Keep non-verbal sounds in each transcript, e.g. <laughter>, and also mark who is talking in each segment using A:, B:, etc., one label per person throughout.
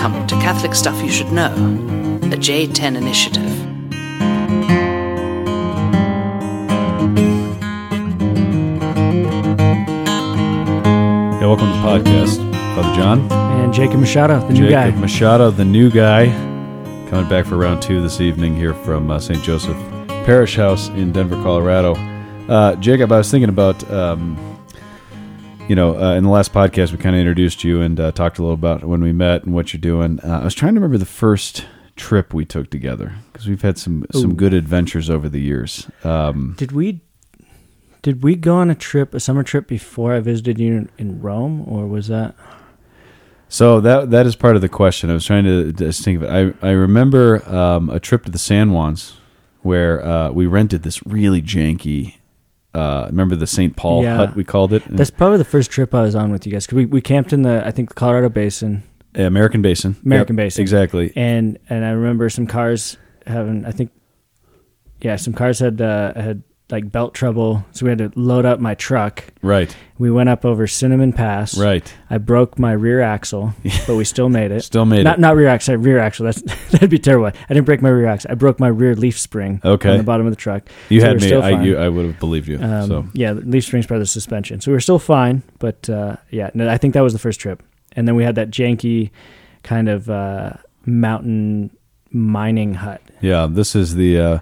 A: Welcome to Catholic Stuff You Should Know, the J10 initiative.
B: Yeah, welcome to the podcast, Father John.
C: And Jacob Machado, the new guy.
B: Jacob
C: guy.
B: Machado, the new guy, coming back for round two this evening here from uh, St. Joseph Parish House in Denver, Colorado. Uh, Jacob, I was thinking about, um, you know, uh, in the last podcast, we kind of introduced you and uh, talked a little about when we met and what you're doing. Uh, I was trying to remember the first trip we took together because we've had some some good adventures over the years. Um,
C: Did we did we go on a trip, a summer trip before I visited you in, in Rome, or was that?
B: So that that is part of the question. I was trying to just think of it. I I remember um, a trip to the San Juans where uh, we rented this really janky. Uh, remember the St. Paul
C: Yeah.
B: hut we called it?
C: That's probably the first trip I was on with you guys because we, we camped in the I think the Colorado Basin,
B: American Basin.
C: American
B: Yep,
C: Basin.
B: Exactly.
C: and and I remember some cars having I think yeah some cars had uh, had like belt trouble, so we had to load up my truck.
B: Right.
C: We went up over Cinnamon Pass.
B: Right.
C: I broke my rear axle, but we still made it. <laughs>
B: Still made
C: not
B: it.
C: not rear axle, rear axle. That's <laughs> that'd be terrible. I didn't break my rear axle. I broke my rear leaf spring
B: Okay.
C: on the bottom of the truck.
B: You
C: So
B: had me. I you, I would have believed you.
C: Um,
B: so
C: yeah, leaf spring's part of the suspension, so we were still fine. But uh, yeah, no, I think that was the first trip, and then we had that janky kind of uh, mountain mining hut.
B: yeah, this is the. Uh,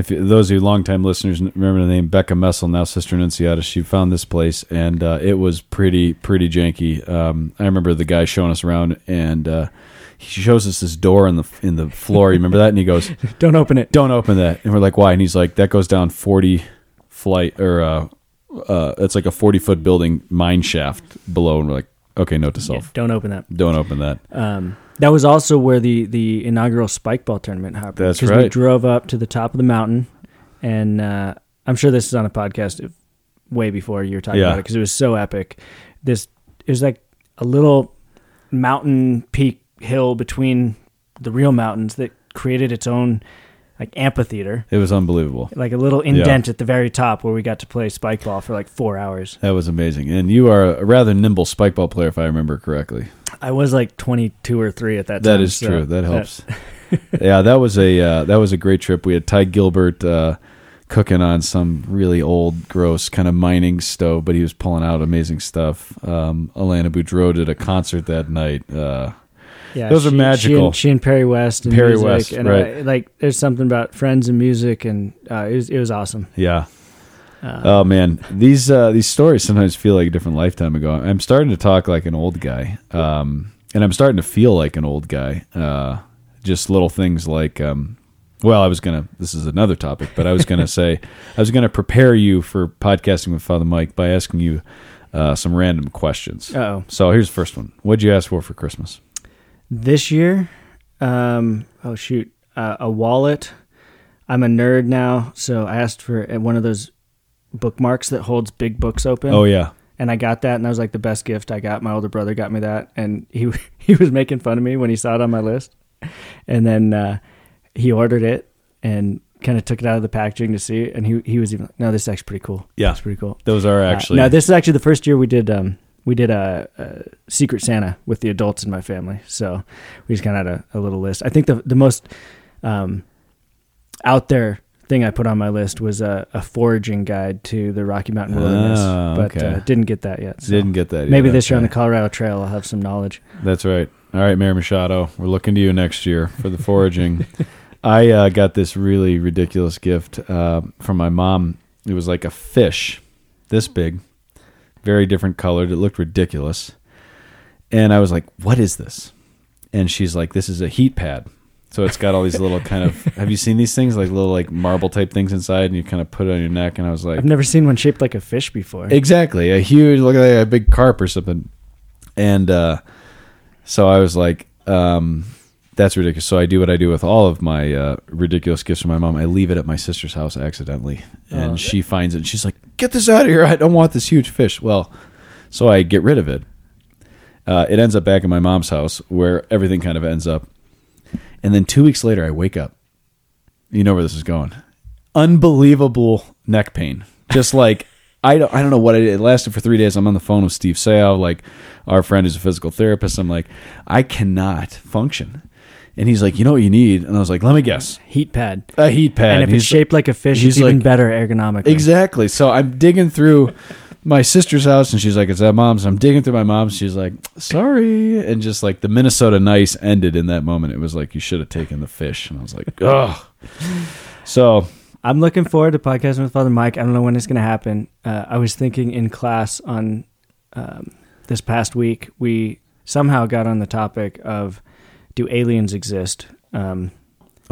B: if those of you longtime listeners remember the name Becca Messel, now Sister Annunciata, she found this place and uh, it was pretty pretty janky. Um, I remember the guy showing us around and uh, he shows us this door in the in the floor. You remember that? And he goes, <laughs>
C: Don't open it.
B: "Don't open that." And we're like, "Why?" And he's like, "That goes down forty flight or uh, uh, it's like a forty foot building mine shaft below." And we're like, "Okay, note to self,
C: don't open that.
B: don't open that."
C: Um, that was also where the, the inaugural spike ball tournament happened.
B: That's
C: 'Cause We drove up to the top of the mountain, and uh, I'm sure this is on a podcast if- way before you were talking
B: Yeah.
C: about it because it was so epic. This it was like a little mountain peak hill between the real mountains that created its own like amphitheater,
B: It was unbelievable.
C: like a little indent at the very top where we got to play spike ball for like four hours.
B: That was amazing. And you are a rather nimble spike ball player, if I remember correctly.
C: I was like 22 or three at that time.
B: That is
C: so
B: true. That helps. <laughs> yeah, that was a uh, that was a great trip. We had Ty Gilbert uh, cooking on some really old, gross kind of mining stove, but he was pulling out amazing stuff. Um, Alana Boudreau did a concert that night. Uh,
C: Yeah,
B: Those are
C: she,
B: magical.
C: She and, she and Perry West and
B: Perry
C: music,
B: West,
C: and
B: right.
C: I, like there's something about friends and music, and uh, it was it was awesome.
B: yeah.
C: Uh,
B: Oh man, these uh, these stories sometimes feel like a different lifetime ago. I'm starting to talk like an old guy, um, and I'm starting to feel like an old guy. Uh, just little things like, um, well, I was gonna. This is another topic, but I was gonna <laughs> say I was gonna prepare you for podcasting with Father Mike by asking you uh, some random questions.
C: oh,
B: So here's the first one. What'd you ask for for Christmas?
C: This year, um, oh shoot, uh, a wallet. I'm a nerd now, so I asked for uh, one of those bookmarks that holds big books open.
B: Oh yeah,
C: and I got that, and that was like the best gift I got. My older brother got me that, and he <laughs> he was making fun of me when he saw it on my list, and then uh, he ordered it and kind of took it out of the packaging to see and he he was even like, no, this is actually pretty cool.
B: Yeah.
C: it's pretty cool.
B: those are
C: Uh,
B: actually
C: no, this is actually the first year we did um we did a, a Secret Santa with the adults in my family, so we just kind of had a, a little list. I think the the most um out there thing I put on my list was a, a foraging guide to the Rocky Mountain Wilderness,
B: Ah,
C: but
B: okay.
C: uh, didn't get that yet. so.
B: didn't get that.
C: Maybe
B: yet.
C: this year on the Colorado Trail, I'll have some knowledge.
B: That's right. All right, Mayor Machado, we're looking to you next year for the foraging. <laughs> I uh, got this really ridiculous gift uh, from my mom. It was like a fish, this big, very different colored. It looked ridiculous, and I was like, "What is this?" And she's like, "This is a heat pad." So it's got all these little kind of. <laughs> Have you seen these things like little like marble type things inside, and you kind of put it on your neck? And I was like,
C: I've never seen one shaped like a fish before.
B: Exactly, a huge look like a big carp or something. And uh, so I was like, um, "That's ridiculous." So I do what I do with all of my uh, ridiculous gifts from my mom. I leave it at my sister's house accidentally, and
C: Oh,
B: she finds it. and She's like, "Get this out of here! I don't want this huge fish." Well, so I get rid of it. Uh, it ends up back in my mom's house, where everything kind of ends up. And then two weeks later, I wake up. You know where this is going. Unbelievable neck pain, just like <laughs> I don't I don't know what it, it lasted for three days. I'm on the phone with Steve Sale, like our friend who's a physical therapist. I'm like, I cannot function. And he's like, you know what you need? And I was like, let me guess.
C: Heat pad.
B: A heat pad.
C: and if
B: He's
C: it's shaped like a fish,
B: he's
C: it's even
B: like-
C: better ergonomically.
B: Exactly. So I'm digging through my sister's house, and she's like, "It's at mom's." I'm digging through my mom's. She's like, "Sorry," and just like the Minnesota nice ended in that moment. It was like you should have taken the fish, and I was like, "Ugh." So
C: I'm looking forward to podcasting with Father Mike. I don't know when it's going to happen. Uh, I was thinking in class on um, this past week, we somehow got on the topic of do aliens exist? Um,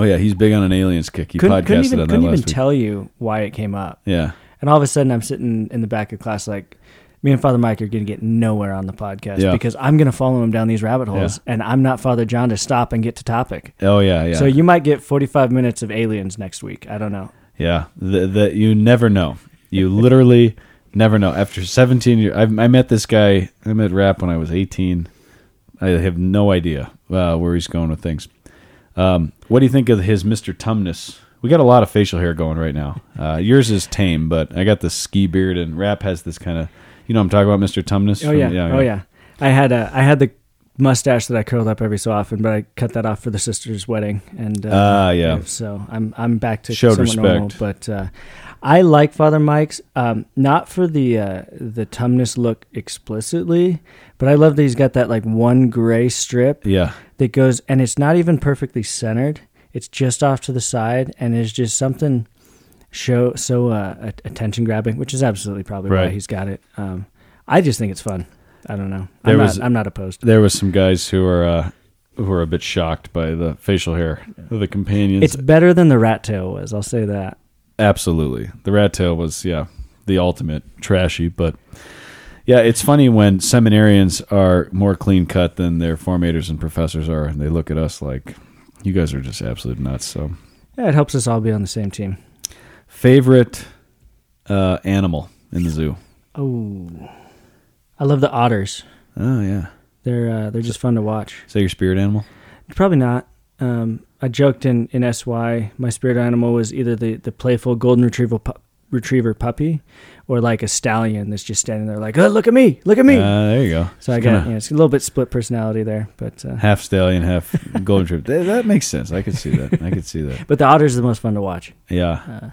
B: Oh yeah, he's big on an aliens kick. He
C: couldn't,
B: podcasted
C: couldn't even,
B: on that
C: couldn't
B: last
C: even
B: week.
C: tell you why it came up.
B: yeah,
C: And all of a sudden, I'm sitting in the back of class like, me and Father Mike are going to get nowhere on the podcast
B: Yeah.
C: because I'm going to follow him down these rabbit holes, and I'm not Father John to stop and get to topic.
B: oh yeah, yeah,
C: So you might get 45 minutes of aliens next week. I don't know.
B: yeah. The, the, you never know. You literally <laughs> never know. After 17 years, I, I met this guy. I met Rap when I was 18. I have no idea uh, where he's going with things. Um, what do you think of his Mr. Tumnus? We got a lot of facial hair going right now. Uh, yours is tame, but I got the ski beard, and Rap has this kind of, you know, what I'm talking about Mr. Tumnus.
C: Oh
B: from-
C: yeah. oh yeah. I had a I had the mustache that I curled up every so often, but I cut that off for the sister's wedding, and uh,
B: Ah, yeah.
C: So I'm I'm back to
B: Showed
C: somewhat normal,
B: respect.
C: but uh, I like Father Mike's, um, not for the uh, the tumness look explicitly, but I love that he's got that like one gray strip
B: Yeah,
C: that goes, and it's not even perfectly centered. It's just off to the side, and it's just something show so uh, attention grabbing, which is absolutely probably why he's got it. Um, I just think it's fun. I don't know.
B: There
C: I'm,
B: was-
C: not, I'm not opposed.
B: there was some guys who are uh, who are a bit shocked by the facial hair of the companions.
C: It's better than the rat tail was. I'll say that.
B: Absolutely. The rat tail was, yeah, the ultimate trashy. But yeah, it's funny when seminarians are more clean cut than their formators and professors are. And they look at us like, you guys are just absolute nuts. So,
C: Yeah, it helps us all be on the same team.
B: favorite uh, animal in the zoo?
C: Oh, I love the otters.
B: Oh, yeah.
C: They're uh, they're just fun to watch.
B: Is that your spirit animal?
C: Probably not. Um, I joked in, in SY, my spirit animal was either the, the playful golden retriever pu- retriever puppy, or like a stallion that's just standing there like, oh, look at me, look at me.
B: Uh, there you go.
C: so I got you know, it's a little bit split personality there, but uh,
B: half stallion, half golden retriever. That, that makes sense. I could see that. I could see that. <laughs>
C: but the otters are the most fun to watch.
B: Yeah.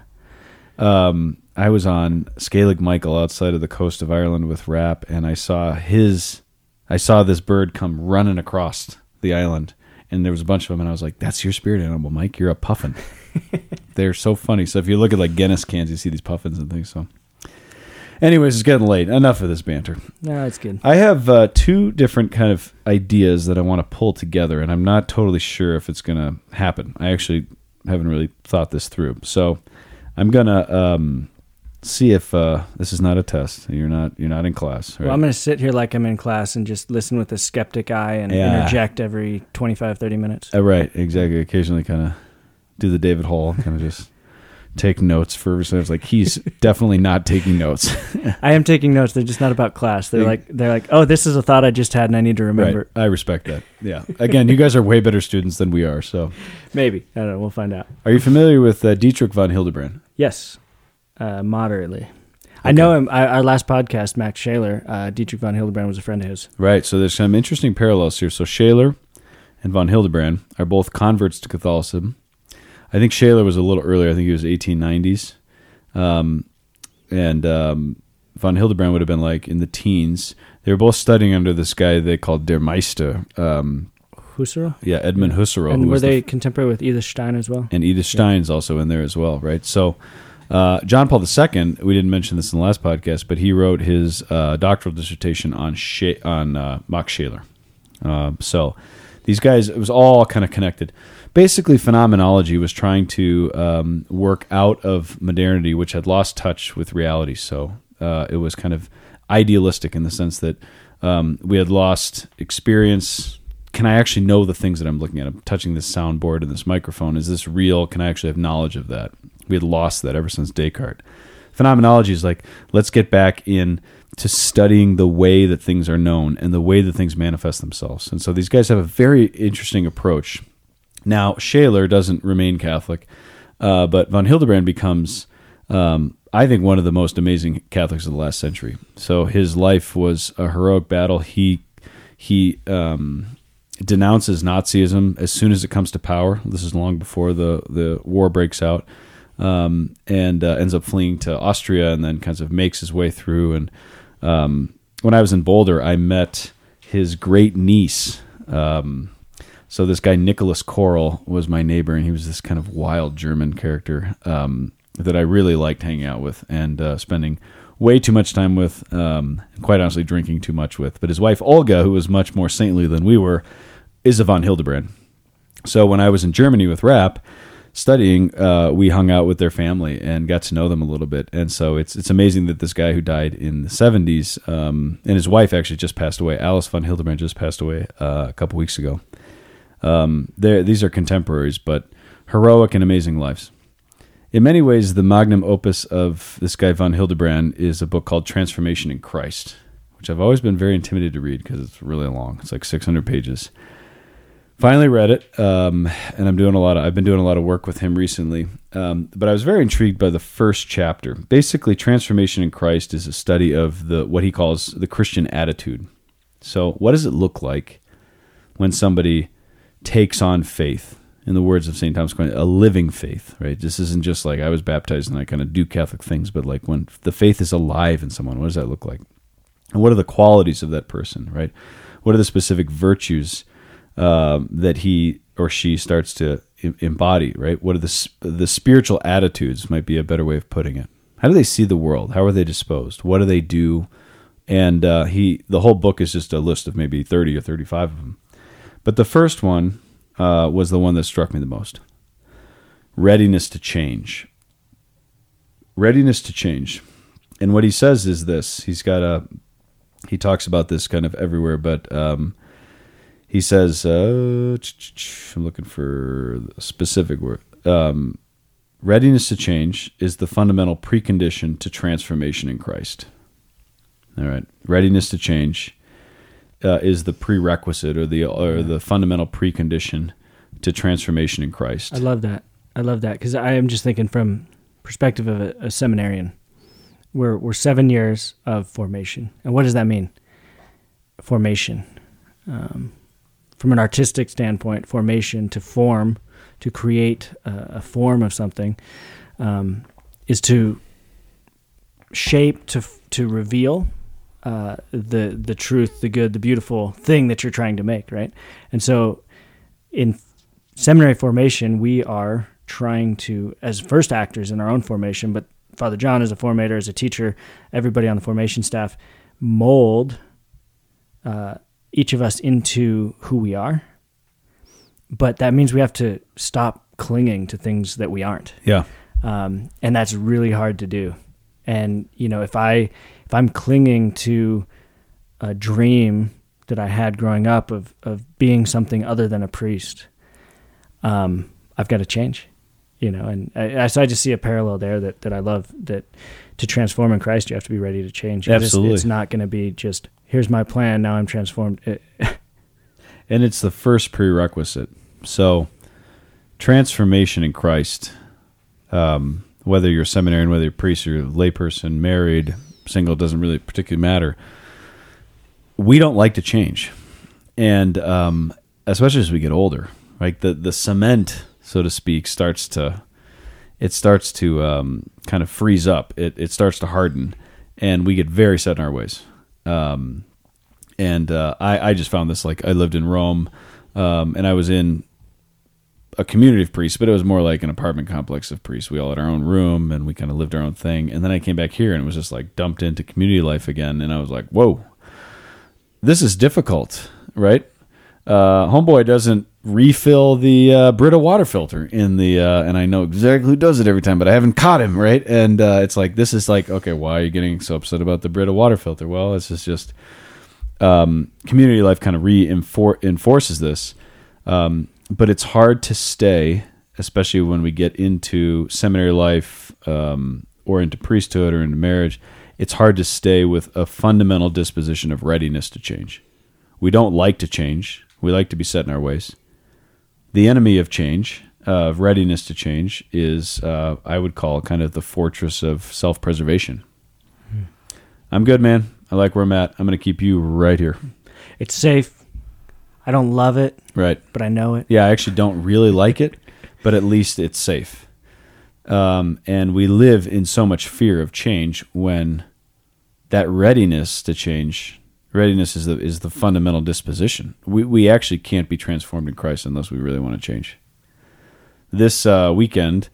C: Uh,
B: um, I was on Skellig Michael outside of the coast of Ireland with Rap, and I saw his, I saw this bird come running across the island, and there was a bunch of them, and I was like, "That's your spirit animal, Mike. You're a puffin." <laughs> They're so funny. So if you look at like Guinness cans, you see these puffins and things. So, anyways, it's getting late. Enough of this banter.
C: no, it's good.
B: I have uh, two different kind of ideas that I want to pull together, and I'm not totally sure if it's going to happen. I actually haven't really thought this through, so I'm gonna um, see if uh, this is not a test. You're not you're not in class. Right?
C: Well, I'm going to sit here like I'm in class and just listen with a skeptic eye and
B: Yeah.
C: interject every 25, 30 minutes.
B: Uh, right, exactly. Occasionally, kind of do the David Hall, kind of just take notes for sentence. Like he's <laughs> definitely not taking notes.
C: I am taking notes. They're just not about class. They're like they're like, oh, this is a thought I just had and I need to remember.
B: Right. I respect that. Yeah. Again, you guys are way better students than we are. So,
C: Maybe I don't know. We'll find out.
B: are you familiar with uh, Dietrich von Hildebrand?
C: Yes, uh, moderately. I know him. I, our last podcast, Max Scheler, uh, Dietrich von Hildebrand was a friend of his.
B: Right. So there's some interesting parallels here. So Scheler and von Hildebrand are both converts to Catholicism. I think Scheler was a little earlier. I think he was 1890s, um, and um, von Hildebrand would have been like in the teens. They were both studying under this guy they called Der Meister. Um,
C: Husserl.
B: yeah, Edmund Husserl.
C: and were
B: was the
C: they contemporary with Edith Stein as well?
B: and Edith Stein's also in there as well, right? So, uh, John Paul II, we didn't mention this in the last podcast, but he wrote his uh, doctoral dissertation on Sha- on uh, Max Scheler. Uh, so, these guys, it was all kind of connected. Basically, phenomenology was trying to um, work out of modernity, which had lost touch with reality. So, uh, it was kind of idealistic in the sense that um, we had lost experience. Can I actually know the things that I'm looking at? I'm touching this soundboard and this microphone. Is this real? Can I actually have knowledge of that? We had lost that ever since Descartes. Phenomenology is like, let's get back in to studying the way that things are known and the way that things manifest themselves. And so these guys have a very interesting approach. Now, Scheler doesn't remain Catholic, uh, but von Hildebrand becomes um, I think one of the most amazing Catholics of the last century. So his life was a heroic battle. He he um, denounces Nazism as soon as it comes to power. This is long before the the war breaks out, um, and uh, ends up fleeing to Austria, and then kind of makes his way through. And um, when I was in Boulder, I met his great niece. Um, so this guy Nicholas Korel was my neighbor, and he was this kind of wild German character um, that I really liked hanging out with and uh, spending way too much time with. Um, quite honestly, drinking too much with. But his wife Olga, who was much more saintly than we were, is a von Hildebrand. So when I was in Germany with rap studying, uh, we hung out with their family and got to know them a little bit. And so it's it's amazing that this guy who died in the 70s, um, and his wife actually just passed away. Alice von Hildebrand just passed away uh, a couple weeks ago. Um, these are contemporaries, but heroic and amazing lives. In many ways, the magnum opus of this guy von Hildebrand is a book called Transformation in Christ, which I've always been very intimidated to read because it's really long. It's like 600 pages. Finally read it, um, and I'm doing a lot. Of, I've been doing a lot of work with him recently, um, but I was very intrigued by the first chapter. Basically, Transformation in Christ is a study of the what he calls the Christian attitude. So, what does it look like when somebody takes on faith. In the words of St. Thomas Aquinas, a living faith, right? This isn't just like I was baptized and I kind of do Catholic things, but like when the faith is alive in someone, what does that look like? And what are the qualities of that person, right? What are the specific virtues um, that he or she starts to embody, right? What are the the spiritual attitudes? Might be a better way of putting it. How do they see the world? How are they disposed? What do they do? And uh, he, the whole book is just a list of maybe thirty or thirty-five of them. But the first one uh, was the one that struck me the most readiness to change. Readiness to change. And what he says is this he's got a, he talks about this kind of everywhere, but um, he says, uh, I'm looking for a specific word. Um, readiness to change is the fundamental precondition to transformation in Christ. All right. Readiness to change uh, is the prerequisite or the or the fundamental precondition to transformation in Christ.
C: I love that. I love that because I am just thinking from perspective of a, a, seminarian. We're we're seven years of formation, and what does that mean? Formation, um, from an artistic standpoint, formation to form, to create a, a form of something, um, is to shape, to to reveal, uh, the the truth, the good, the beautiful thing that you're trying to make, right? And so, in seminary formation, we are trying to, as first actors in our own formation, but Father John as a formator, as a teacher, everybody on the formation staff, mold uh, each of us into who we are. But that means we have to stop clinging to things that we aren't.
B: Yeah.
C: Um, and that's really hard to do. And you know, if I if I'm clinging to a dream that I had growing up of of being something other than a priest, um, I've got to change. You know, and I, so I just see a parallel there that, that I love that to transform in Christ, you have to be ready to change.
B: Absolutely.
C: It's, it's not going to be just, here's my plan. Now I'm transformed. <laughs>
B: and it's the first prerequisite. So transformation in Christ, um, whether you're a seminarian, whether you're a priest, or a layperson, married, single doesn't really particularly matter. We don't like to change, and um, especially as we get older, like the the cement, so to speak, starts to it starts to um, kind of freeze up. It it starts to harden, and we get very set in our ways. Um, and uh, I I just found this like I lived in Rome, um, and I was in a community of priests, but it was more like an apartment complex of priests. We all had our own room and we kind of lived our own thing. And then I came back here and it was just like dumped into community life again. And I was like, whoa, this is difficult, right? Uh, homeboy doesn't refill the uh, Brita water filter in the, uh, and I know exactly who does it every time, but I haven't caught him, right? And uh, it's like, this is like, okay, why are you getting so upset about the Brita water filter? Well, this is just um, community life kind of reinforces this. Um, but it's hard to stay, especially when we get into seminary life um, or into priesthood or into marriage. It's hard to stay with a fundamental disposition of readiness to change. We don't like to change. We like to be set in our ways. The enemy of change uh, readiness to change is uh, I would call kind of the fortress of self preservation. I'm good, man. I like where I'm at. I'm going to keep you right here.
C: It's safe. I don't love it,
B: Right.
C: but I know it.
B: Yeah, I actually don't really like it, but at least it's safe. Um, and we live in so much fear of change when that readiness to change, readiness is the is the fundamental disposition. We we actually can't be transformed in Christ unless we really want to change. This uh, weekend,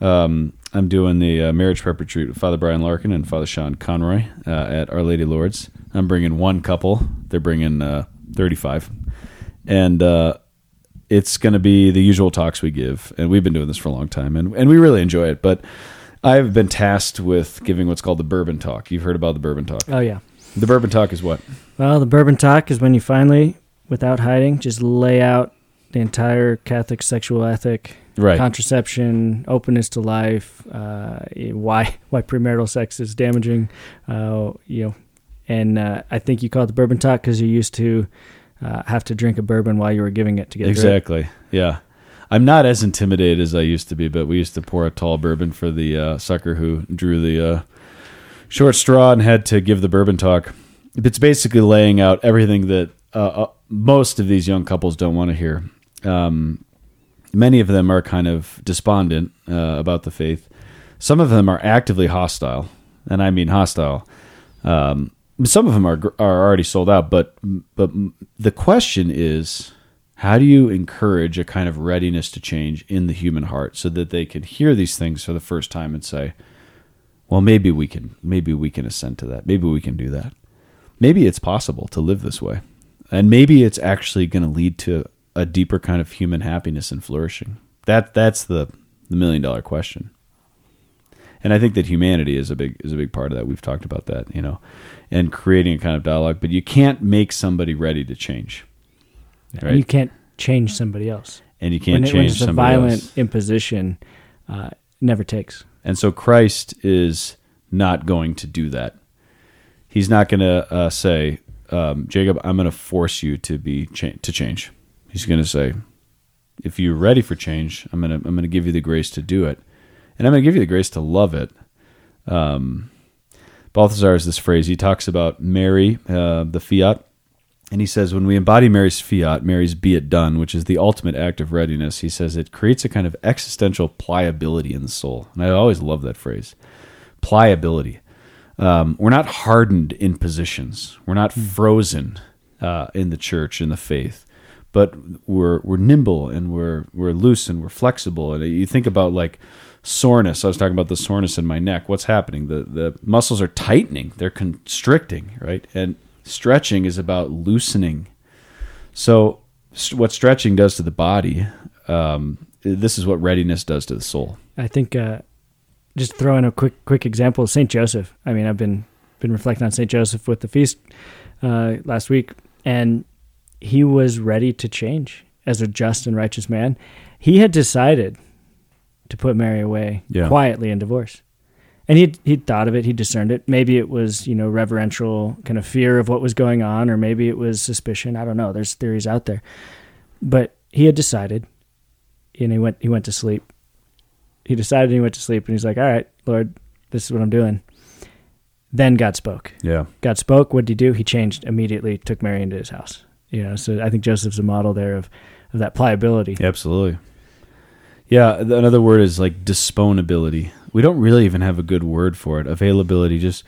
B: um, I'm doing the uh, marriage prep retreat with Father Brian Larkin and Father Sean Conroy uh, at Our Lady Lord's. I'm bringing one couple; they're bringing uh, 35, and uh, it's going to be the usual talks we give, and we've been doing this for a long time, and and we really enjoy it. But I've been tasked with giving what's called the bourbon talk. You've heard about the bourbon talk.
C: Oh yeah.
B: The bourbon talk is what?
C: Well, the bourbon talk is when you finally, without hiding, just lay out the entire Catholic sexual ethic,
B: Right.
C: contraception, openness to life, uh, why <laughs> why premarital sex is damaging, uh, you know, and uh, I think you call it the bourbon talk because you're used to uh, have to drink a bourbon while you were giving it to get through it.
B: Exactly. Yeah. I'm not as intimidated as I used to be, but we used to pour a tall bourbon for the uh, sucker who drew the uh, short straw and had to give the bourbon talk. It's basically laying out everything that uh, uh, most of these young couples don't want to hear. Um, many of them are kind of despondent about the faith. Some of them are actively hostile, and I mean hostile. Um, some of them are are already sold out, but but the question is, how do you encourage a kind of readiness to change in the human heart so that they can hear these things for the first time and say, well, maybe we can maybe we can assent to that. Maybe we can do that. Maybe it's possible to live this way, and maybe it's actually going to lead to a deeper kind of human happiness and flourishing. That that's the the million dollar question. And I think that humanity is a big is a big part of that. We've talked about that, you know, and creating a kind of dialogue. But you can't make somebody ready to change,
C: And? You can't change somebody else.
B: and you can't
C: when, it-
B: change
C: when it's a violent
B: else.
C: imposition, uh, never takes.
B: And so Christ is not going to do that. He's not going to uh, say, um, Jacob, I'm going to force you to be cha- to change. He's going to say, if you're ready for change, I'm going to I'm going to give you the grace to do it, and I'm going to give you the grace to love it. Um, Balthasar has this phrase. He talks about Mary, uh, the fiat, and he says, when we embody Mary's fiat, Mary's be it done, which is the ultimate act of readiness, he says it creates a kind of existential pliability in the soul. And I always love that phrase pliability. Um, we're not hardened in positions, we're not frozen uh, in the church, in the faith. But we're we're nimble and we're we're loose and we're flexible. And you think about like soreness. I was talking about the soreness in my neck. What's happening? The the muscles are tightening. They're constricting, right? And stretching is about loosening. So, st- what stretching does to the body, um, this is what readiness does to the soul.
C: I think uh, just throw in a quick quick example. Saint Joseph. I mean, I've been been reflecting on Saint Joseph with the feast uh, last week, and he was ready to change as a just and righteous man. He had decided to put Mary away
B: Yeah.
C: quietly in divorce, and he he thought of it. He discerned it. Maybe it was you know reverential kind of fear of what was going on, or maybe it was suspicion. I don't know. There's theories out there, but he had decided, and he went he went to sleep he decided and he went to sleep and he's like, All right, Lord, this is what I'm doing. Then God spoke.
B: Yeah.
C: God spoke. What did he do? He changed immediately, took Mary into his house. You know, so I think Joseph's a model there of, of that pliability.
B: Absolutely. Yeah, another word is like disponability. We don't really even have a good word for it. Availability, just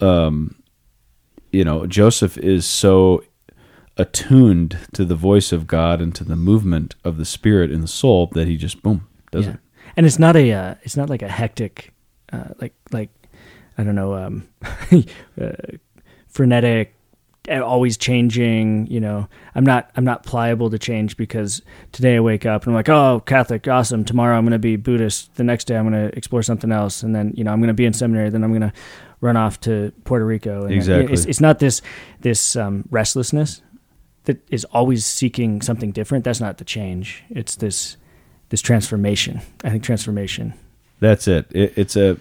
B: um, you know, Joseph is so attuned to the voice of God and to the movement of the Spirit in the soul that he just boom does
C: Yeah.
B: it.
C: And it's not a uh, it's not like a hectic uh, like like I don't know um, <laughs> uh, frenetic always changing you know. I'm not i'm not pliable to change because today i wake up and i'm like oh catholic awesome. Tomorrow i'm going to be buddhist. The next day i'm going to explore something else. And then you know i'm going to be in seminary then i'm going to run off to puerto rico. And then-
B: Exactly.
C: it's, it's not this this um, restlessness that is always seeking something different. That's not the change. It's this this transformation. I think transformation.
B: That's it. it. It's a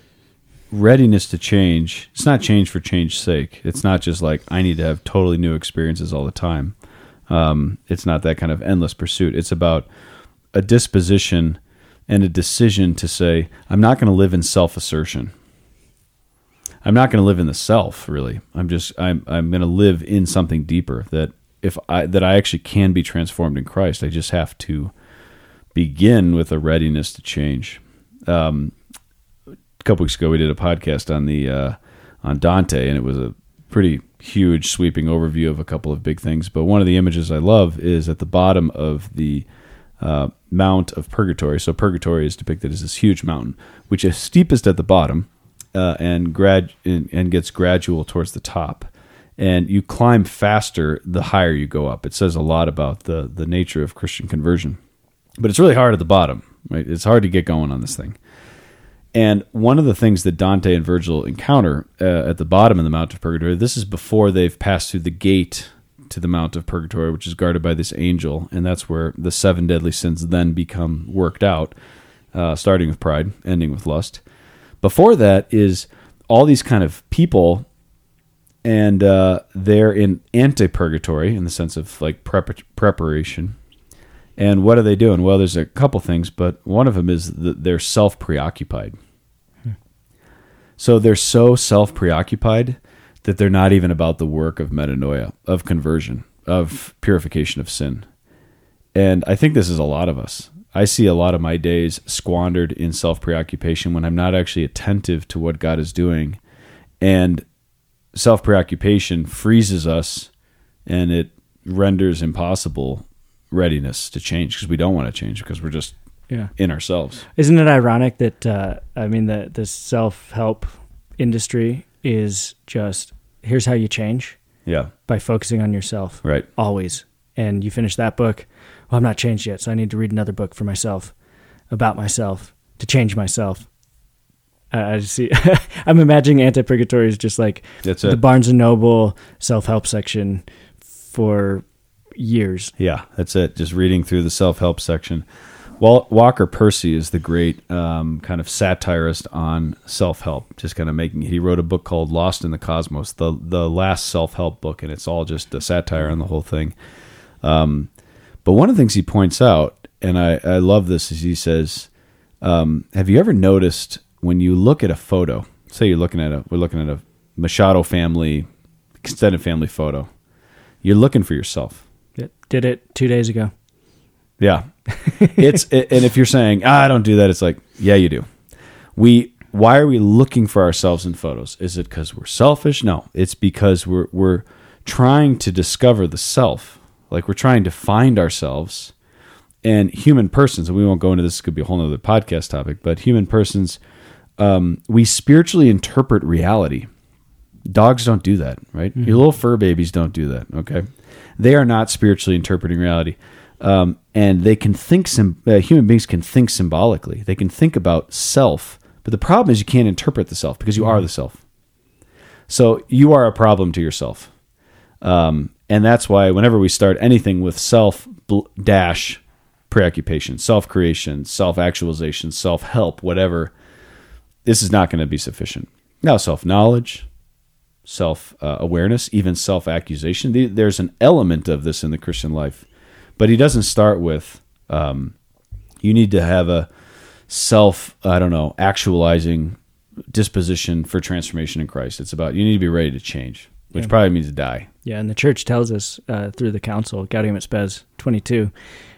B: readiness to change. It's not change for change's sake. It's not just like I need to have totally new experiences all the time. Um, it's not that kind of endless pursuit. It's about a disposition and a decision to say, I'm not going to live in self assertion. I'm not going to live in the self, really. I'm just I'm I'm going to live in something deeper that if I that I actually can be transformed in Christ. I just have to begin with a readiness to change. Um, couple weeks ago, we did a podcast on the uh, on Dante, and it was a pretty huge, sweeping overview of a couple of big things. But one of the images I love is at the bottom of the uh, Mount of Purgatory. So Purgatory is depicted as this huge mountain, which is steepest at the bottom uh, and grad and, and gets gradual towards the top. And you climb faster the higher you go up. It says a lot about the the nature of Christian conversion. But it's really hard at the bottom. Right? It's hard to get going on this thing. And one of the things that Dante and Virgil encounter uh, at the bottom of the Mount of Purgatory, this is before they've passed through the gate to the Mount of Purgatory, which is guarded by this angel, and that's where the seven deadly sins then become worked out, uh, starting with pride, ending with lust. Before that is all these kind of people, and uh, they're in anti-purgatory in the sense of like prep- preparation. And what are they doing? Well, there's a couple things, but one of them is that they're self preoccupied. Hmm. So they're so self preoccupied that they're not even about the work of metanoia, of conversion, of purification of sin. And I think this is a lot of us. I see a lot of my days squandered in self preoccupation when I'm not actually attentive to what God is doing. And self preoccupation freezes us and it renders impossible readiness to change because we don't want to change because we're just
C: Yeah.
B: in ourselves.
C: Isn't it ironic that uh, I mean the the self help industry is just here's how you change
B: Yeah,
C: by focusing on yourself
B: right.
C: always. And you finish that book, well, I'm not changed yet, so I need to read another book for myself about myself to change myself. I see. <laughs> I'm imagining Anti Purgatory is just like
B: That's
C: the
B: it.
C: Barnes and Noble self help section for years.
B: Yeah, that's it. Just reading through the self help section. Wal- Walker Percy is the great um, kind of satirist on self help. Just kind of making. He wrote a book called Lost in the Cosmos, the the last self help book, and it's all just a satire on the whole thing. Um, but one of the things he points out, and I, I love this, is he says, um, "Have you ever noticed when you look at a photo? Say you're looking at a we're looking at a Machado family extended family photo. You're looking for yourself."
C: It did it two days ago.
B: Yeah. <laughs> It's and if you're saying, ah, I don't do that, it's like, yeah, you do. We why are we looking for ourselves in photos? Is it because we're selfish? No. It's because we're we're trying to discover the self. Like we're trying to find ourselves. And human persons, and we won't go into this, this could be a whole other podcast topic, but human persons, um, we spiritually interpret reality. Dogs don't do that, right? Your little fur babies don't do that. Okay, they are not spiritually interpreting reality, um, and they can think. Sim- uh, human beings can think symbolically. They can think about self, but the problem is you can't interpret the self because you are the self. So you are a problem to yourself, um, and that's why whenever we start anything with self dash preoccupation, self creation, self actualization, self help, whatever, this is not going to be sufficient. Now, self knowledge, self uh, awareness, even self accusation. There's an element of this in the Christian life, but he doesn't start with um, you need to have a self, I don't know, actualizing disposition for transformation in Christ. It's about you need to be ready to change, which
C: Yeah.
B: probably means to die.
C: Yeah, and the church tells us uh, through the council, Gaudium et Spes 22,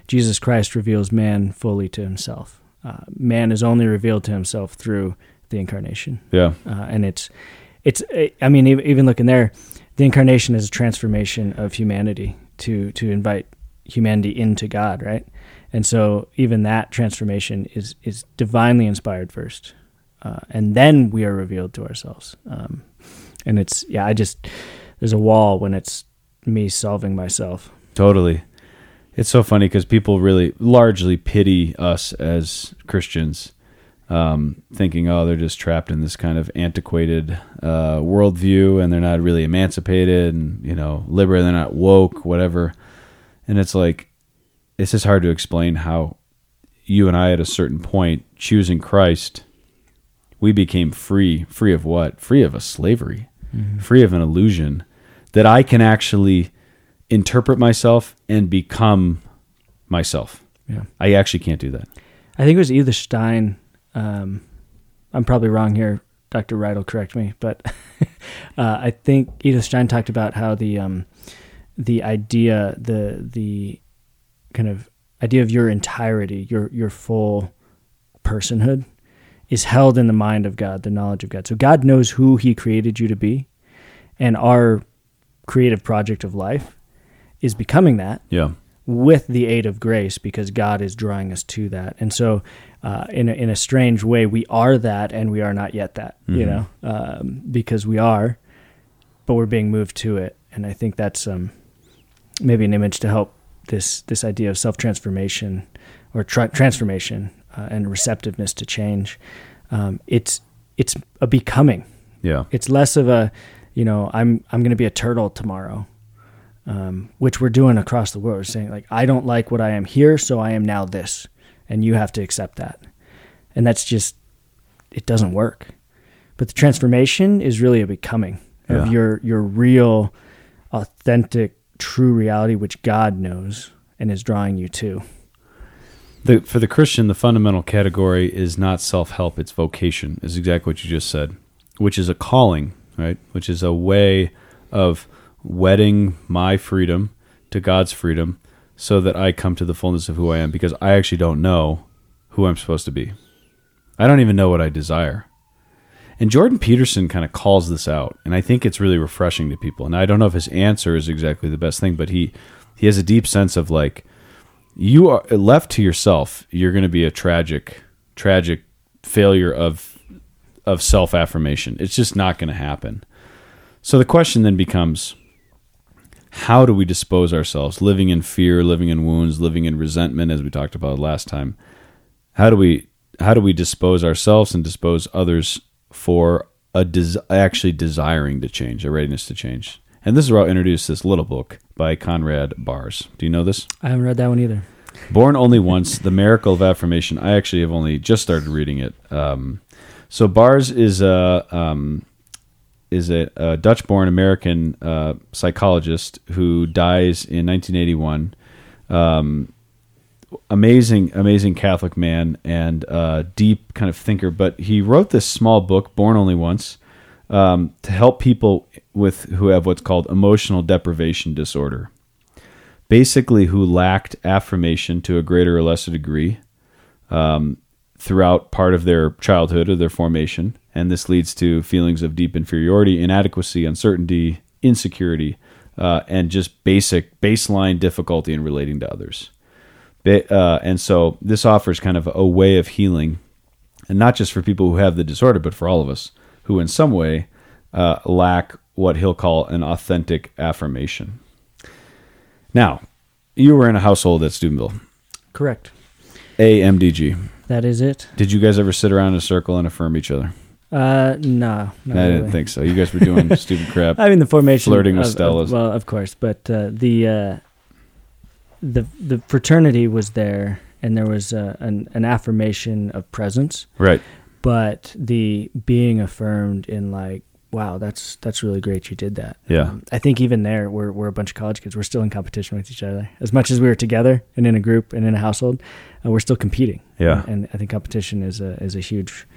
C: Jesus Christ reveals man fully to himself. Uh, man is only revealed to himself through the incarnation.
B: Yeah.
C: uh, and it's it's I mean even, looking there, the incarnation is a transformation of humanity to to invite humanity into God, right? And so even that transformation is is divinely inspired first, uh, and then we are revealed to ourselves. Um, and it's yeah, I just there's a wall when it's me solving myself.
B: Totally. It's so funny because people really largely pity us as Christians, um, thinking, oh, they're just trapped in this kind of antiquated uh, worldview and they're not really emancipated and, you know, liberal, they're not woke, whatever. And it's like, it's just hard to explain how you and I, at a certain point, choosing Christ, we became free. Free of what? Free of a slavery, free of an illusion that I can actually interpret myself and become myself.
C: Yeah.
B: I actually can't do that.
C: I think it was either Stein. Um, I'm probably wrong here. Dr. Wright will correct me, but <laughs> uh, I think Edith Stein talked about how the um, the idea, the the kind of idea of your entirety, your your full personhood, is held in the mind of God, the knowledge of God. So God knows who He created you to be, and our creative project of life is becoming that
B: Yeah.
C: with the aid of grace because God is drawing us to that. And so, uh, in a, in a strange way, we are that and we are not yet that. You know, um, because we are, but we're being moved to it. And I think that's um, maybe an image to help this this idea of self transformation or tra- transformation uh, and receptiveness to change. Um, it's it's a becoming.
B: Yeah.
C: It's less of a, you know, I'm I'm going to be a turtle tomorrow, um, which we're doing across the world. We're saying like, I don't like what I am here, so I am now this, and you have to accept that, and that's just, it doesn't work. But the transformation is really a becoming of
B: Yeah.
C: your your real, authentic, true reality, which God knows and is drawing you to.
B: The, for the Christian, the fundamental category is not self help, it's vocation, is exactly what you just said, which is a calling, right? Which is a way of wedding my freedom to God's freedom so that I come to the fullness of who I am because I actually don't know who I'm supposed to be. I don't even know what I desire. And Jordan Peterson kind of calls this out, and I think it's really refreshing to people. And I don't know if his answer is exactly the best thing, but he he has a deep sense of like you are left to yourself you're going to be a tragic tragic failure of of self-affirmation it's just not going to happen so the question then becomes how do we dispose ourselves living in fear living in wounds living in resentment as we talked about last time how do we how do we dispose ourselves and dispose others for a des- actually desiring to change a readiness to change and this is where i'll introduce this little book by conrad baars do you know this
C: I haven't read that one either.
B: Born Only Once, The Miracle of Affirmation. I actually have only just started reading it. Um, so Baars is a um, is a, a Dutch-born American uh, psychologist who dies in 1981. Um, amazing, amazing Catholic man and uh, deep kind of thinker. But he wrote this small book, Born Only Once, um, to help people with who have what's called emotional deprivation disorder basically who lacked affirmation to a greater or lesser degree um, throughout part of their childhood or their formation. And this leads to feelings of deep inferiority, inadequacy, uncertainty, insecurity, uh, and just basic baseline difficulty in relating to others. Uh, and so this offers kind of a way of healing, and not just for people who have the disorder, but for all of us who, in some way, uh, lack what he'll call an authentic affirmation. Now, you were in a household at Steubenville,
C: Correct.
B: AMDG.
C: That is it.
B: Did you guys ever sit around in a circle and affirm each other?
C: Uh, no,
B: I didn't think so. You guys were doing <laughs> stupid crap.
C: I mean, the formation,
B: Flirting with
C: of- of-
B: Stella's.
C: well, of course, but uh, the uh, the the fraternity was there, and there was uh, an an affirmation of presence,
B: Right.
C: but the being affirmed in like, wow, that's that's really great, you did that.
B: Yeah.
C: Um, I think even there, we're we're a bunch of college kids. We're still in competition with each other, as much as we were together and in a group and in a household. Uh, we're still competing.
B: Yeah.
C: and, I think competition is a is a huge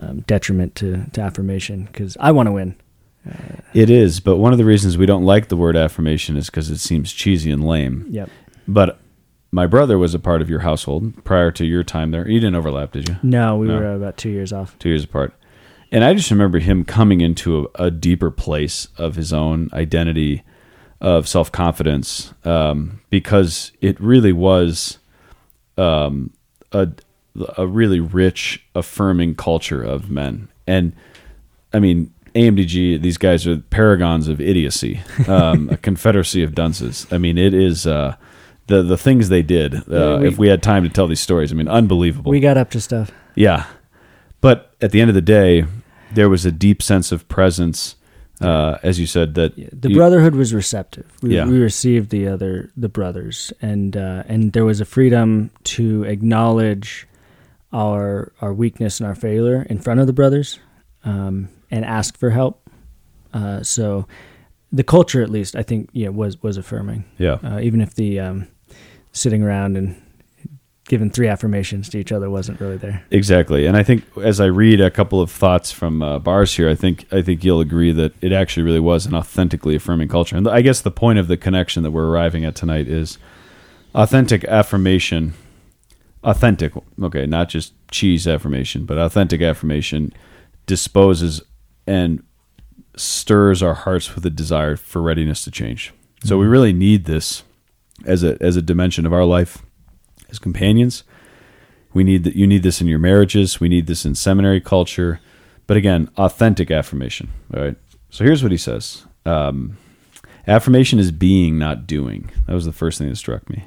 C: um, detriment to to affirmation because I want to win.
B: It is, but one of the reasons we don't like the word affirmation is because it seems cheesy and lame.
C: Yep.
B: But my brother was a part of your household prior to your time there. You didn't overlap, did you?
C: No, we
B: No.
C: were uh, about two years off.
B: two years apart. And I just remember him coming into a, a deeper place of his own identity, of self confidence, um, because it really was um, a a really rich, affirming culture of men. And I mean, AMDG, these guys are paragons of idiocy, um, a <laughs> confederacy of dunces. I mean, it is. Uh, the, the things they did. Uh,
C: Yeah, we-
B: if we had time to tell these stories, I mean, unbelievable.
C: We got up to stuff.
B: Yeah. But at the end of the day, there was a deep sense of presence, uh, as you said, that
C: The
B: you-
C: brotherhood was receptive. We,
B: Yeah.
C: we received the other the brothers, and uh, and there was a freedom to acknowledge our our weakness and our failure in front of the brothers, um, and ask for help. Uh, so, the culture, at least, I think, yeah, was was affirming.
B: Yeah.
C: Uh, even if the um, sitting around and giving three affirmations to each other wasn't really there.
B: Exactly, and I think as I read a couple of thoughts from uh, baars here, I think I think you'll agree that it actually really was an authentically affirming culture. And I guess the point of the connection that we're arriving at tonight is authentic affirmation. Authentic, okay, not just cheese affirmation, but authentic affirmation disposes and stirs our hearts with a desire for readiness to change. So we really need this as a as a dimension of our life as companions. We need that. You need this in your marriages. We need this in seminary culture. But again, authentic affirmation. All right. So here's what he says. Um, affirmation is being, not doing. That was the first thing that struck me.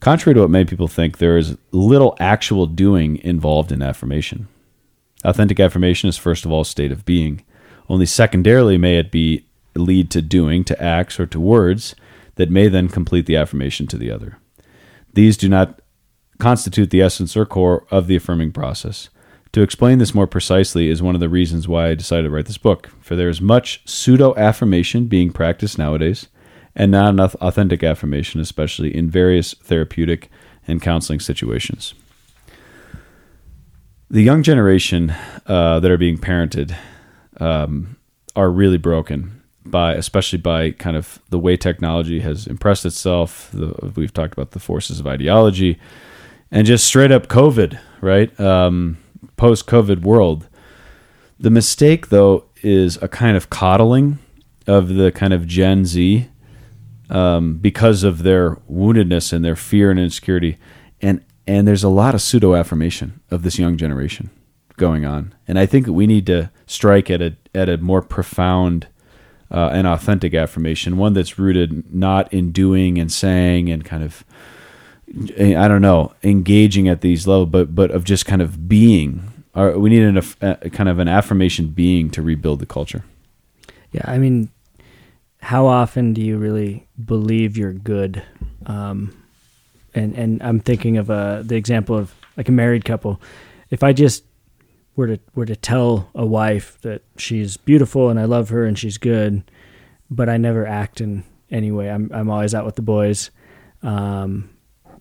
B: Contrary to what many people think, there is little actual doing involved in affirmation. Authentic affirmation is first of all state of being. Only secondarily may it be lead to doing, to acts, or to words that may then complete the affirmation to the other. These do not constitute the essence or core of the affirming process. To explain this more precisely is one of the reasons why I decided to write this book, for there is much pseudo affirmation being practiced nowadays, and not enough authentic affirmation, especially in various therapeutic and counseling situations. The young generation uh, that are being parented um, are really broken by, especially by kind of the way technology has impressed itself. The, we've talked about the forces of ideology, and just straight up COVID, right? Um, Post COVID world. The mistake, though, is a kind of coddling of the kind of Gen Z um, because of their woundedness and their fear and insecurity, and and there's a lot of pseudo affirmation of this young generation going on, and I think we need to strike at a at a more profound uh, and authentic affirmation, one that's rooted not in doing and saying and kind of I don't know engaging at these levels, but but of just kind of being. We need an, a kind of an affirmation being to rebuild the culture.
C: Yeah, I mean, how often do you really believe you're good? Um, and and I'm thinking of uh, the example of like a married couple. If I just were to were to tell a wife that she's beautiful and I love her and she's good, but I never act in any way. I'm I'm always out with the boys, um,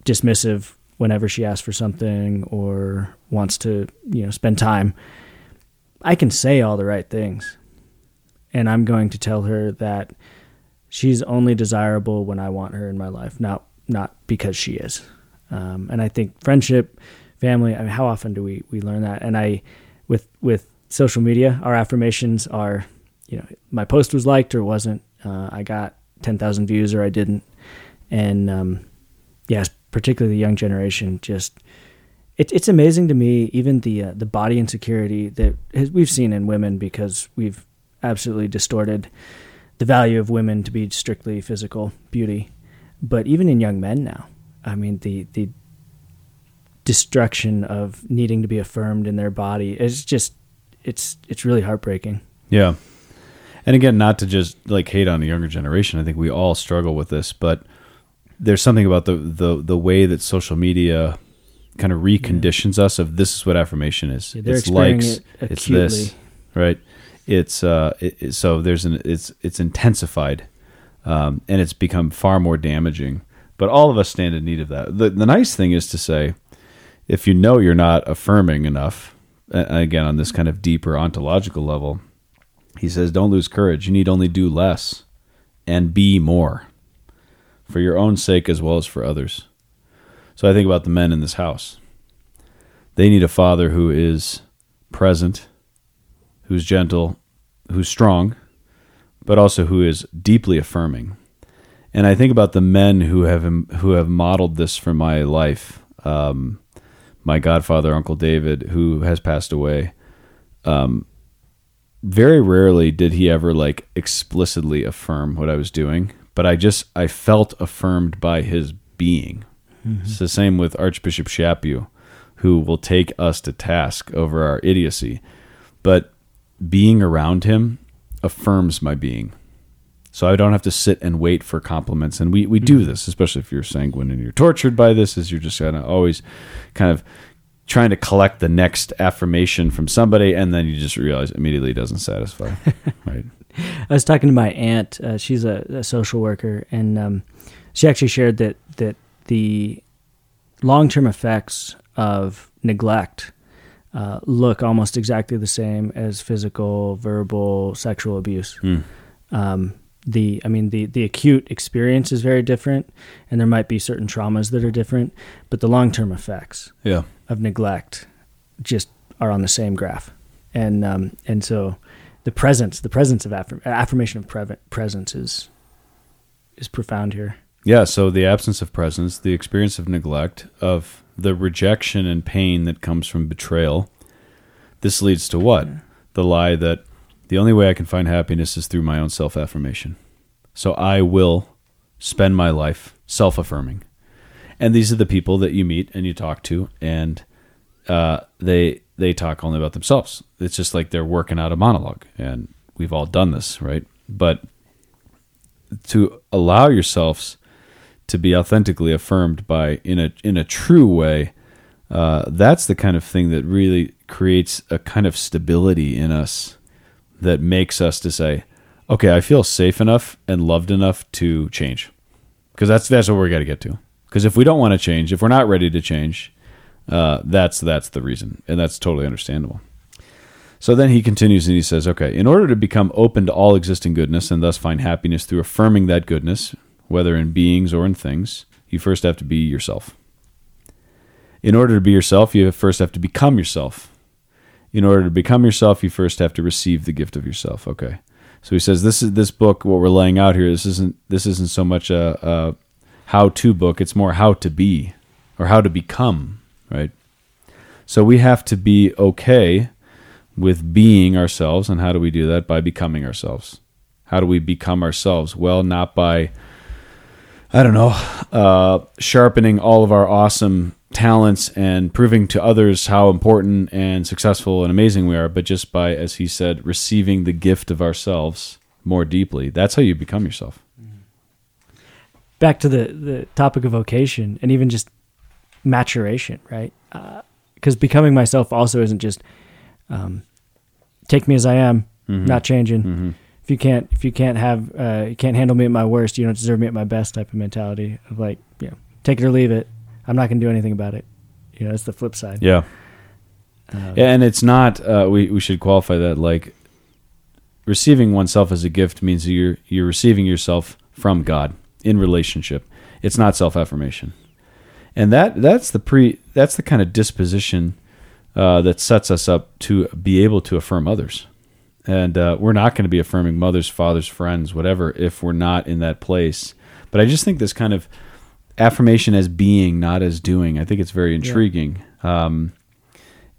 C: dismissive whenever she asks for something or wants to you know spend time. I can say all the right things, and I'm going to tell her that she's only desirable when I want her in my life, not not because she is. Um, and I think friendship, family. I mean, how often do we we learn that? And I, with with social media, our affirmations are, you know, my post was liked or wasn't. Uh, I got ten thousand views or I didn't. And um, yes, particularly the young generation, just it, it's amazing to me. Even the uh, the body insecurity that has, we've seen in women because we've absolutely distorted the value of women to be strictly physical beauty, but even in young men now, I mean the the destruction of needing to be affirmed in their body is just it's it's really heartbreaking.
B: Yeah. And again, not to just like hate on the younger generation. I think we all struggle with this, but there's something about the the the way that social media kind of reconditions yeah. us of this is what affirmation is.
C: Yeah, it's likes, it
B: it's this, right? It's uh, it, so there's an it's it's intensified, um, and it's become far more damaging. But all of us stand in need of that. The the nice thing is to say, if you know you're not affirming enough, again on this kind of deeper ontological level, he says, don't lose courage. You need only do less and be more for your own sake as well as for others. So I think about the men in this house. They need a father who is present, who's gentle, who's strong, but also who is deeply affirming. And I think about the men who have who have modeled this for my life. Um, my godfather, Uncle David, who has passed away. Um, very rarely did he ever like explicitly affirm what I was doing, but I just I felt affirmed by his being. Mm-hmm. It's the same with Archbishop Chaput, who will take us to task over our idiocy, but being around him affirms my being. So I don't have to sit and wait for compliments. And we, we do mm-hmm. this, especially if you're sanguine and you're tortured by this, is you're just kind of always kind of trying to collect the next affirmation from somebody, and then you just realize immediately it doesn't satisfy. <laughs> right.
C: I was talking to my aunt. Uh, she's a, a, social worker, and um, she actually shared that that the long term effects of neglect uh, look almost exactly the same as physical, verbal, sexual abuse.
B: Hmm.
C: Um, the I mean the the acute experience is very different, and there might be certain traumas that are different, but the long term effects
B: Yeah.
C: Of neglect just are on the same graph, and um, and so the presence the presence of affirm- affirmation of pre- presence is is profound here.
B: Yeah, so the absence of presence, the experience of neglect, of the rejection and pain that comes from betrayal. This leads to what? The lie that the only way I can find happiness is through my own self affirmation. So I will spend my life self affirming. And these are the people that you meet and you talk to, and uh, they they talk only about themselves. It's just like they're working out a monologue, and we've all done this, right? But to allow yourselves to be authentically affirmed by in a in a true way uh, that's the kind of thing that really creates a kind of stability in us that makes us to say okay i feel safe enough and loved enough to change because that's that's what we're got to get to because if we don't want to change if we're not ready to change uh, that's that's the reason and that's totally understandable so then he continues and he says, okay, in order to become open to all existing goodness and thus find happiness through affirming that goodness, whether in beings or in things, you first have to be yourself. In order to be yourself, you first have to become yourself. In order to become yourself, you first have to receive the gift of yourself. Okay. So he says this is this book what we're laying out here this isn't this isn't so much a, a how to book, it's more how to be or how to become, right? So we have to be okay with being ourselves. And how do we do that? By becoming ourselves. How do we become ourselves? Well, not by, I don't know, uh, sharpening all of our awesome talents and proving to others how important and successful and amazing we are, but just by, as he said, receiving the gift of ourselves more deeply. That's how you become yourself.
C: Back to the the topic of vocation and even just maturation, right? Because becoming myself also isn't just um, take me as I am, not changing. If you can't, if you can't have, uh, you can't handle me at my worst, you don't deserve me at my best. Type of mentality of like, you know, take it or leave it. I'm not going to do anything about it. You know, it's the flip side.
B: Yeah.
C: Um,
B: Yeah, and it's not. Uh, we we should qualify that like receiving oneself as a gift means you're you're receiving yourself from God in relationship. It's not self affirmation, and that that's the pre that's the kind of disposition uh, that sets us up to be able to affirm others. And uh, we're not going to be affirming mothers, fathers, friends, whatever, if we're not in that place. But I just think this kind of affirmation as being, not as doing, I think it's very intriguing. Um,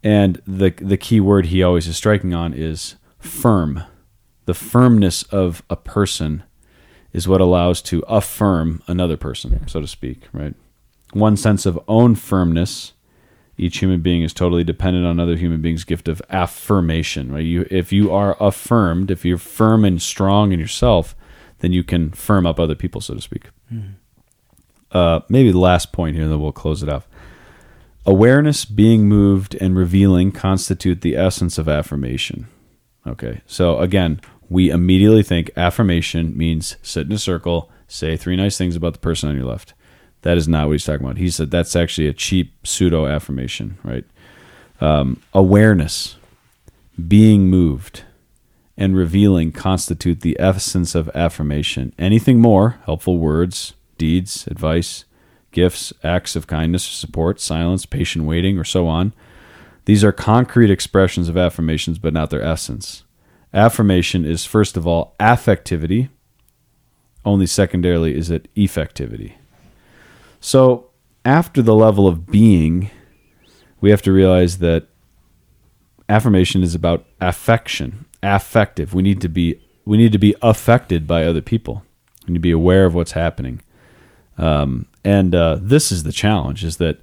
B: and the the key word he always is striking on is firm. The firmness of a person is what allows to affirm another person, so to speak, right? One sense of own firmness. Each human being is totally dependent on other human beings' gift of affirmation. Right? You, if you are affirmed, if you're firm and strong in yourself, then you can firm up other people, so to speak. Uh, maybe the last point here, and then we'll close it off. Awareness, being moved, and revealing constitute the essence of affirmation. Okay, so again, we immediately think affirmation means sit in a circle, say three nice things about the person on your left. That is not what he's talking about. He said that's actually a cheap pseudo affirmation, right? Um, awareness, being moved, and revealing constitute the essence of affirmation. Anything more, helpful words, deeds, advice, gifts, acts of kindness, support, silence, patient waiting, or so on. These are concrete expressions of affirmations, but not their essence. Affirmation is, first of all, affectivity. Only secondarily is it effectivity. So, after the level of being, we have to realize that affirmation is about affection, affective. We need to be we need to be affected by other people. We need to be aware of what's happening. Um, and uh, this is the challenge: is that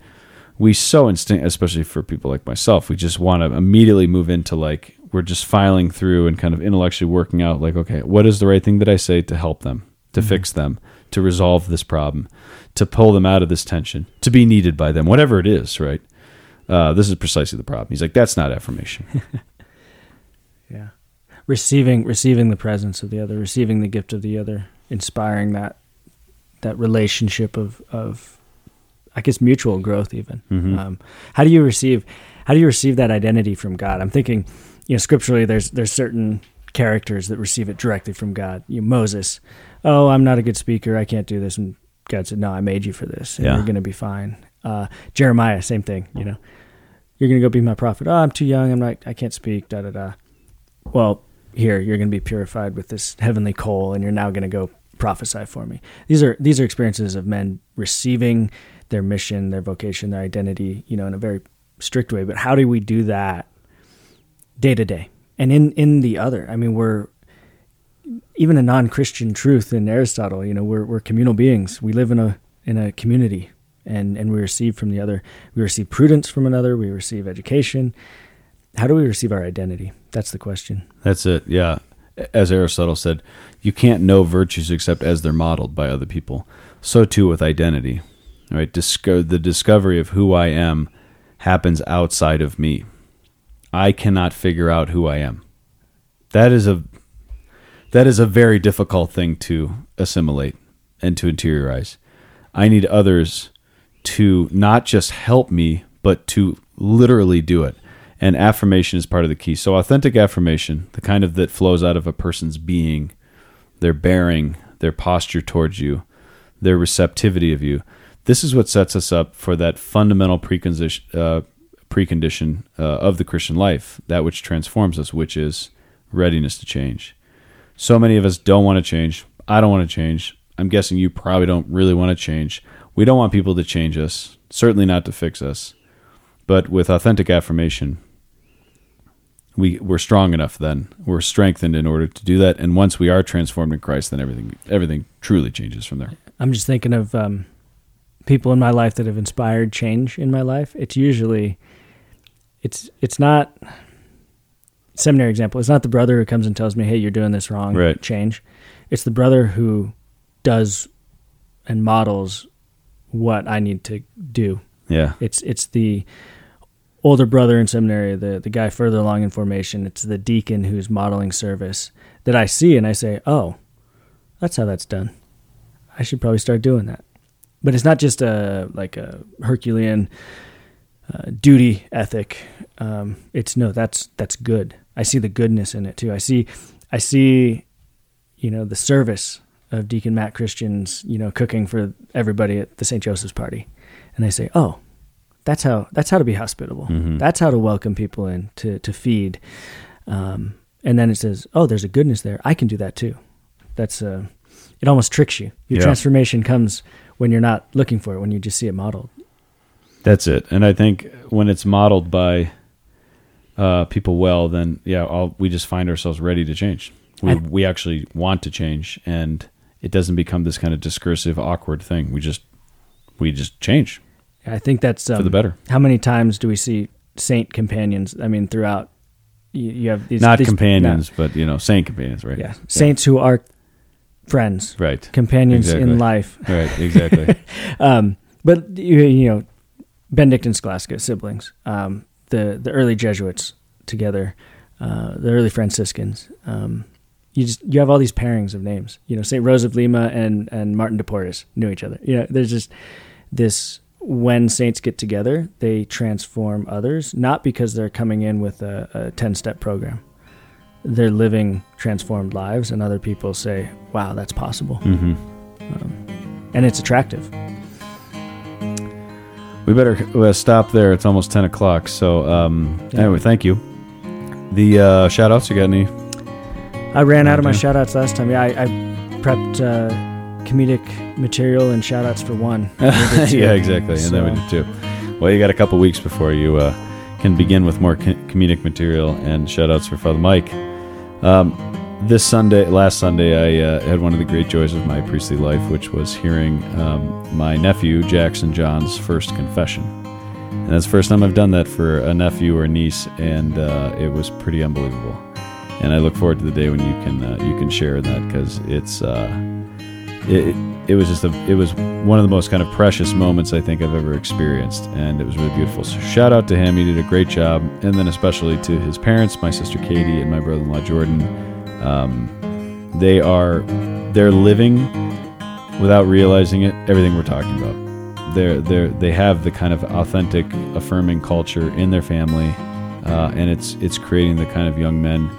B: we so instinct, especially for people like myself, we just want to immediately move into like we're just filing through and kind of intellectually working out like, okay, what is the right thing that I say to help them, to fix them, to resolve this problem, to pull them out of this tension, to be needed by them, whatever it is, right? Uh, this is precisely the problem. He's like, that's not affirmation. <laughs>
C: Yeah. Receiving receiving the presence of the other, receiving the gift of the other, inspiring that that relationship of of I guess mutual growth even.
B: Mhm.
C: Um, how do you receive how do you receive that identity from God? I'm thinking, you know, scripturally there's there's certain characters that receive it directly from God. You know, Moses, oh, I'm not a good speaker, I can't do this, and God said, no, I made you for this, and
B: Yeah.
C: you're going to be fine. Uh, Jeremiah, same thing. You know, you're going to go be my prophet. Oh, I'm too young. I'm not. I can't speak. Da da da. Well, here you're going to be purified with this heavenly coal, and you're now going to go prophesy for me. These are these are experiences of men receiving their mission, their vocation, their identity. You know, in a very strict way. But how do we do that day to day? And in in the other, I mean, we're even a non-Christian truth in Aristotle. You know, we're we're communal beings. We live in a in a community, and and we receive from the other. We receive prudence from another. We receive education. How do we receive our identity? That's the question.
B: That's it. Yeah. As Aristotle said, you can't know virtues except as they're modeled by other people. So too with identity. Right? Disco- the discovery of who I am happens outside of me. I cannot figure out who I am. That is a that is a very difficult thing to assimilate and to interiorize. I need others to not just help me, but to literally do it. And affirmation is part of the key. So, authentic affirmation, the kind of that flows out of a person's being, their bearing, their posture towards you, their receptivity of you, this is what sets us up for that fundamental precondition, uh, precondition uh, of the Christian life, that which transforms us, which is readiness to change. So many of us don't want to change. I don't want to change. I'm guessing you probably don't really want to change. We don't want people to change us, certainly not to fix us. But with authentic affirmation, we we're strong enough then. We're strengthened in order to do that. And once we are transformed in Christ, then everything everything truly changes from there.
C: I'm just thinking of um, people in my life that have inspired change in my life. It's usually, it's it's not seminary example. It's not the brother who comes and tells me, "Hey, you're doing this wrong."
B: Right.
C: Change. It's the brother who does and models what I need to do.
B: Yeah.
C: It's it's the older brother in seminary, the the guy further along in formation. It's the deacon who's modeling service that I see and I say, "Oh, that's how that's done. I should probably start doing that." But it's not just a like a Herculean uh, duty ethic. Um, it's no, that's that's good. I see the goodness in it too. I see, I see, you know, the service of Deacon Matt Christians, you know, cooking for everybody at the St. Joseph's party, and I say, oh, that's how that's how to be hospitable.
B: Mhm.
C: That's how to welcome people in to to feed. Um, and then it says, oh, there's a goodness there. I can do that too. That's uh, it almost tricks you. Your
B: Yeah.
C: transformation comes when you're not looking for it, when you just see it modeled.
B: That's it. And I think when it's modeled by uh, people well, then yeah, all, we just find ourselves ready to change. We we actually want to change, and it doesn't become this kind of discursive, awkward thing. We just we just change
C: I think that's um,
B: for the better.
C: How many times do we see saint companions? I mean, throughout you, you have these
B: Not
C: these-
B: companions, but you know, saint companions, right?
C: yeah, saints who are friends,
B: Right.
C: companions
B: Exactly.
C: in life.
B: Right. Exactly. <laughs>
C: Um, but you, you know, Benedict and Scholastica, siblings, um, the the early Jesuits together, uh, the early Franciscans. Um, you just you have all these pairings of names. You know, Saint Rose of Lima and and Martin de Porres knew each other. You know, there's just this when saints get together, they transform others, not because they're coming in with a, a 10 step program. They're living transformed lives, and other people say, wow, that's possible.
B: hmm
C: And it's attractive.
B: We better uh, stop there. It's almost ten o'clock. So um,
C: Yeah.
B: anyway, thank you. The uh, shout outs. You got any?
C: I ran out of my shout outs last time. Yeah, I, I prepped uh, comedic material and shout outs for one. We did two.
B: yeah, exactly. And then we did two. Well, you got a couple weeks before you uh, can begin with more co- comedic material and shout outs for Father Mike. Um, this Sunday, last Sunday, I uh, had one of the great joys of my priestly life, which was hearing um, my nephew, Jackson John's first confession. And that's the first time I've done that for a nephew or niece, and uh, it was pretty unbelievable. And I look forward to the day when you can uh, you can share that because it's uh, it, it was just a it was one of the most kind of precious moments I think I've ever experienced, and it was really beautiful. So shout out to him; he did a great job, and then especially to his parents, my sister Katie and my brother-in-law Jordan. Um, they are they're living without realizing it everything we're talking about. they're they they have the kind of authentic, affirming culture in their family, uh, and it's it's creating the kind of young men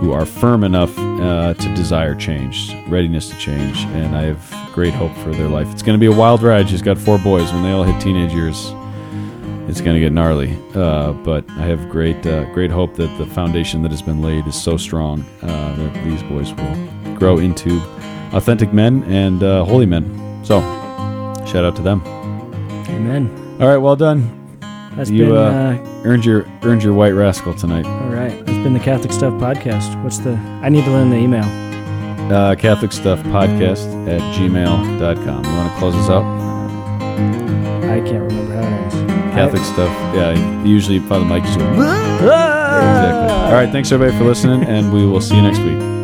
B: who are firm enough uh, to desire change, readiness to change, and I have great hope for their life. It's going to be a wild ride. She's got four boys. When they all hit teenage years, it's going to get gnarly. Uh, but I have great uh, great hope that the foundation that has been laid is so strong uh, that these boys will grow into authentic men and uh, holy men. So, shout out to them.
C: Amen.
B: All right, well done.
C: That's
B: You,
C: been
B: uh,
C: uh,
B: Earned your earned your white rascal tonight.
C: All right, it's been the Catholic Stuff podcast. What's the? I need to learn the email.
B: Uh, Catholic Stuff Podcast at gmail.com. You want to close us out?
C: I can't remember how it ends.
B: Catholic Stuff. Yeah, usually Father Mike is doing. Ah! Exactly. All right, thanks everybody for listening, and we will see you next week.